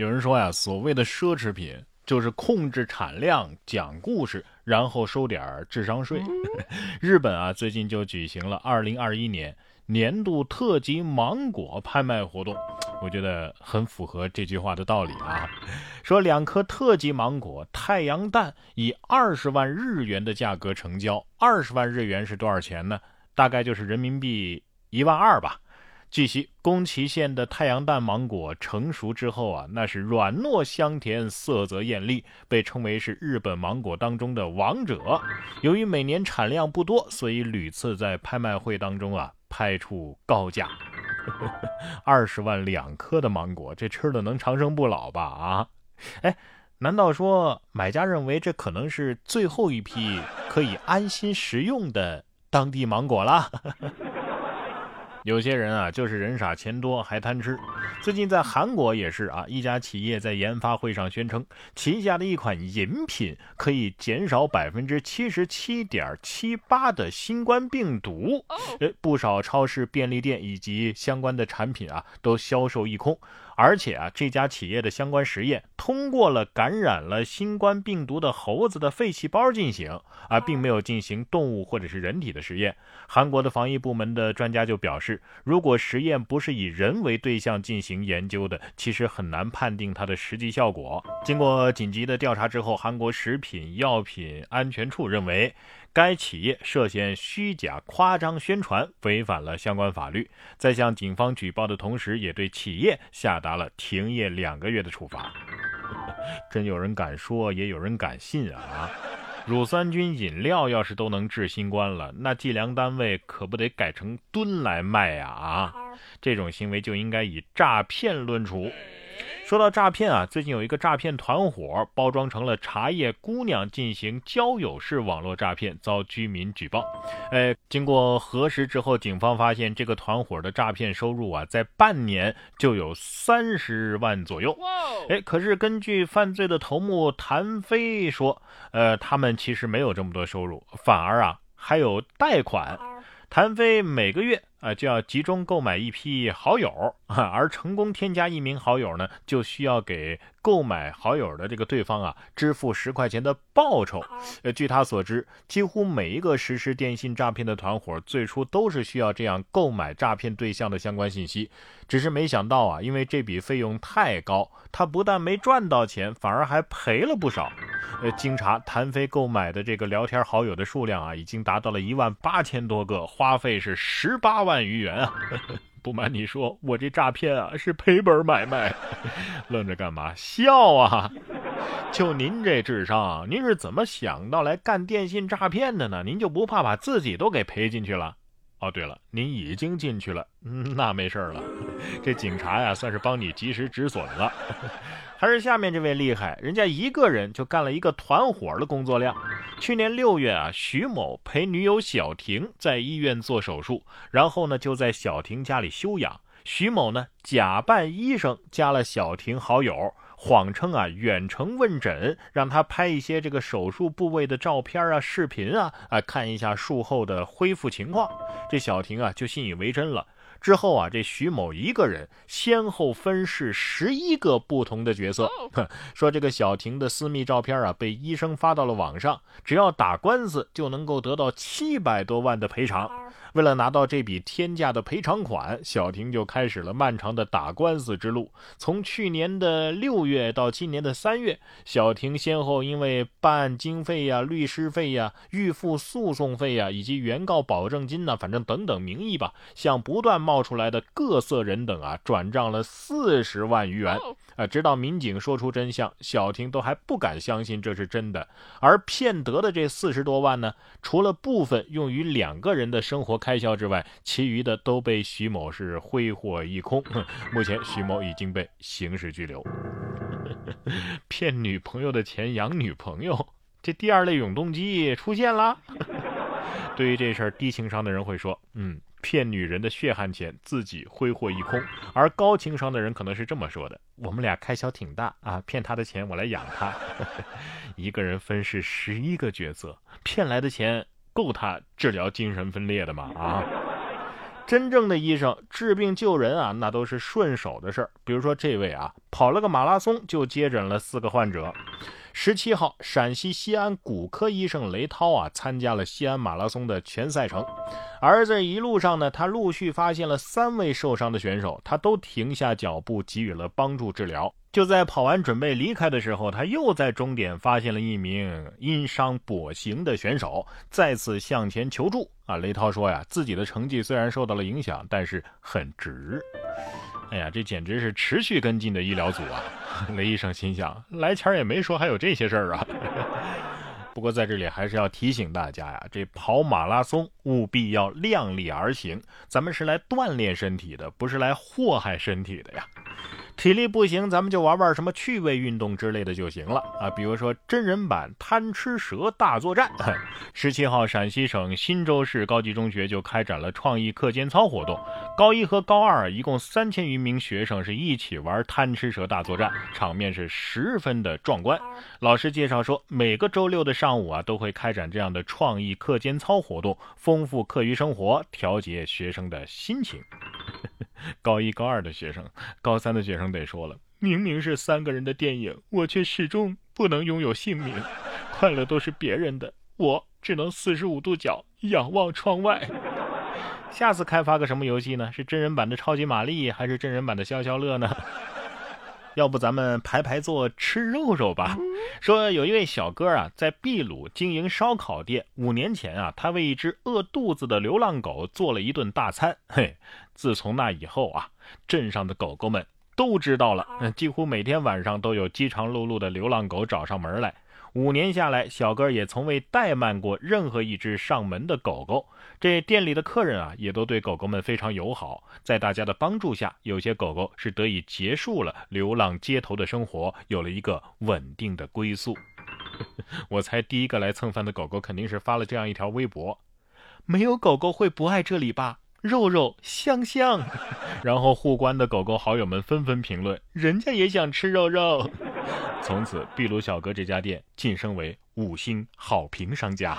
有人说呀，所谓的奢侈品就是控制产量、讲故事，然后收点智商税。日本啊，最近就举行了二零二一年年度特级芒果拍卖活动，我觉得很符合这句话的道理啊。说两颗特级芒果太阳蛋以二十万日元的价格成交，二十万日元是多少钱呢？大概就是人民币一万二吧。据悉，宫崎县的太阳蛋芒果成熟之后啊，那是软糯香甜，色泽艳丽，被称为是日本芒果当中的王者。由于每年产量不多，所以屡次在拍卖会当中啊拍出高价。二十万两颗的芒果，这吃了能长生不老吧？啊，哎，难道说买家认为这可能是最后一批可以安心食用的当地芒果了？有些人啊，就是人傻钱多还贪吃。最近在韩国也是啊，一家企业在研发会上宣称，旗下的一款饮品可以减少百分之七十七点七八的新冠病毒。呃，不少超市、便利店以及相关的产品啊，都销售一空。而且啊，这家企业的相关实验通过了感染了新冠病毒的猴子的肺细胞进行，啊并没有进行动物或者是人体的实验。韩国的防疫部门的专家就表示，如果实验不是以人为对象进行研究的，其实很难判定它的实际效果。经过紧急的调查之后，韩国食品药品安全处认为。该企业涉嫌虚假夸张宣传，违反了相关法律。在向警方举报的同时，也对企业下达了停业两个月的处罚。真有人敢说，也有人敢信啊！乳酸菌饮料要是都能治新冠了，那计量单位可不得改成吨来卖呀！啊，这种行为就应该以诈骗论处。说到诈骗啊，最近有一个诈骗团伙包装成了茶叶姑娘进行交友式网络诈骗，遭居民举报。哎，经过核实之后，警方发现这个团伙的诈骗收入啊，在半年就有三十万左右。哎，可是根据犯罪的头目谭飞说，呃，他们其实没有这么多收入，反而啊还有贷款。谭飞每个月。啊，就要集中购买一批好友，而成功添加一名好友呢，就需要给购买好友的这个对方啊支付十块钱的报酬。呃，据他所知，几乎每一个实施电信诈骗的团伙最初都是需要这样购买诈骗对象的相关信息，只是没想到啊，因为这笔费用太高，他不但没赚到钱，反而还赔了不少。呃，经查，谭飞购买的这个聊天好友的数量啊，已经达到了一万八千多个，花费是十八万。余元啊！不瞒你说，我这诈骗啊是赔本买卖。愣着干嘛？笑啊！就您这智商，您是怎么想到来干电信诈骗的呢？您就不怕把自己都给赔进去了？哦，对了，您已经进去了，那没事了。这警察呀，算是帮你及时止损了。还是下面这位厉害，人家一个人就干了一个团伙的工作量。去年六月啊，徐某陪女友小婷在医院做手术，然后呢就在小婷家里休养。徐某呢假扮医生加了小婷好友。谎称啊远程问诊，让他拍一些这个手术部位的照片啊、视频啊，啊看一下术后的恢复情况。这小婷啊就信以为真了。之后啊，这徐某一个人先后分饰十一个不同的角色，说这个小婷的私密照片啊被医生发到了网上，只要打官司就能够得到七百多万的赔偿。为了拿到这笔天价的赔偿款，小婷就开始了漫长的打官司之路。从去年的六月到今年的三月，小婷先后因为办案经费呀、律师费呀、预付诉讼费呀，以及原告保证金呐，反正等等名义吧，向不断冒出来的各色人等啊转账了四十万余元。啊，直到民警说出真相，小婷都还不敢相信这是真的。而骗得的这四十多万呢，除了部分用于两个人的生活开销之外，其余的都被徐某是挥霍一空。目前，徐某已经被刑事拘留。骗女朋友的钱养女朋友，这第二类永动机出现了。对于这事儿，低情商的人会说：“嗯。”骗女人的血汗钱，自己挥霍一空。而高情商的人可能是这么说的：“我们俩开销挺大啊，骗他的钱我来养他。一个人分饰十一个角色，骗来的钱够他治疗精神分裂的嘛？啊！”真正的医生治病救人啊，那都是顺手的事儿。比如说这位啊，跑了个马拉松就接诊了四个患者。十七号，陕西西安骨科医生雷涛啊，参加了西安马拉松的全赛程。而在一路上呢，他陆续发现了三位受伤的选手，他都停下脚步给予了帮助治疗。就在跑完准备离开的时候，他又在终点发现了一名因伤跛行的选手，再次向前求助。啊，雷涛说呀，自己的成绩虽然受到了影响，但是很值。哎呀，这简直是持续跟进的医疗组啊！雷医生心想，来前也没说还有这些事儿啊。不过在这里还是要提醒大家呀，这跑马拉松务必要量力而行，咱们是来锻炼身体的，不是来祸害身体的呀。体力不行，咱们就玩玩什么趣味运动之类的就行了啊！比如说真人版贪吃蛇大作战。十七号，陕西省忻州市高级中学就开展了创意课间操活动，高一和高二一共三千余名学生是一起玩贪吃蛇大作战，场面是十分的壮观。老师介绍说，每个周六的上午啊，都会开展这样的创意课间操活动，丰富课余生活，调节学生的心情。高一、高二的学生，高三的学生得说了：明明是三个人的电影，我却始终不能拥有姓名。快乐都是别人的，我只能四十五度角仰望窗外。下次开发个什么游戏呢？是真人版的超级玛丽，还是真人版的消消乐呢？要不咱们排排坐吃肉肉吧。说有一位小哥啊，在秘鲁经营烧烤店。五年前啊，他为一只饿肚子的流浪狗做了一顿大餐。嘿，自从那以后啊，镇上的狗狗们都知道了。几乎每天晚上都有饥肠辘辘的流浪狗找上门来。五年下来，小哥也从未怠慢过任何一只上门的狗狗。这店里的客人啊，也都对狗狗们非常友好。在大家的帮助下，有些狗狗是得以结束了流浪街头的生活，有了一个稳定的归宿。我猜第一个来蹭饭的狗狗肯定是发了这样一条微博：“没有狗狗会不爱这里吧？肉肉香香。”然后互关的狗狗好友们纷纷评论：“人家也想吃肉肉。”从此，秘鲁小哥这家店晋升为五星好评商家。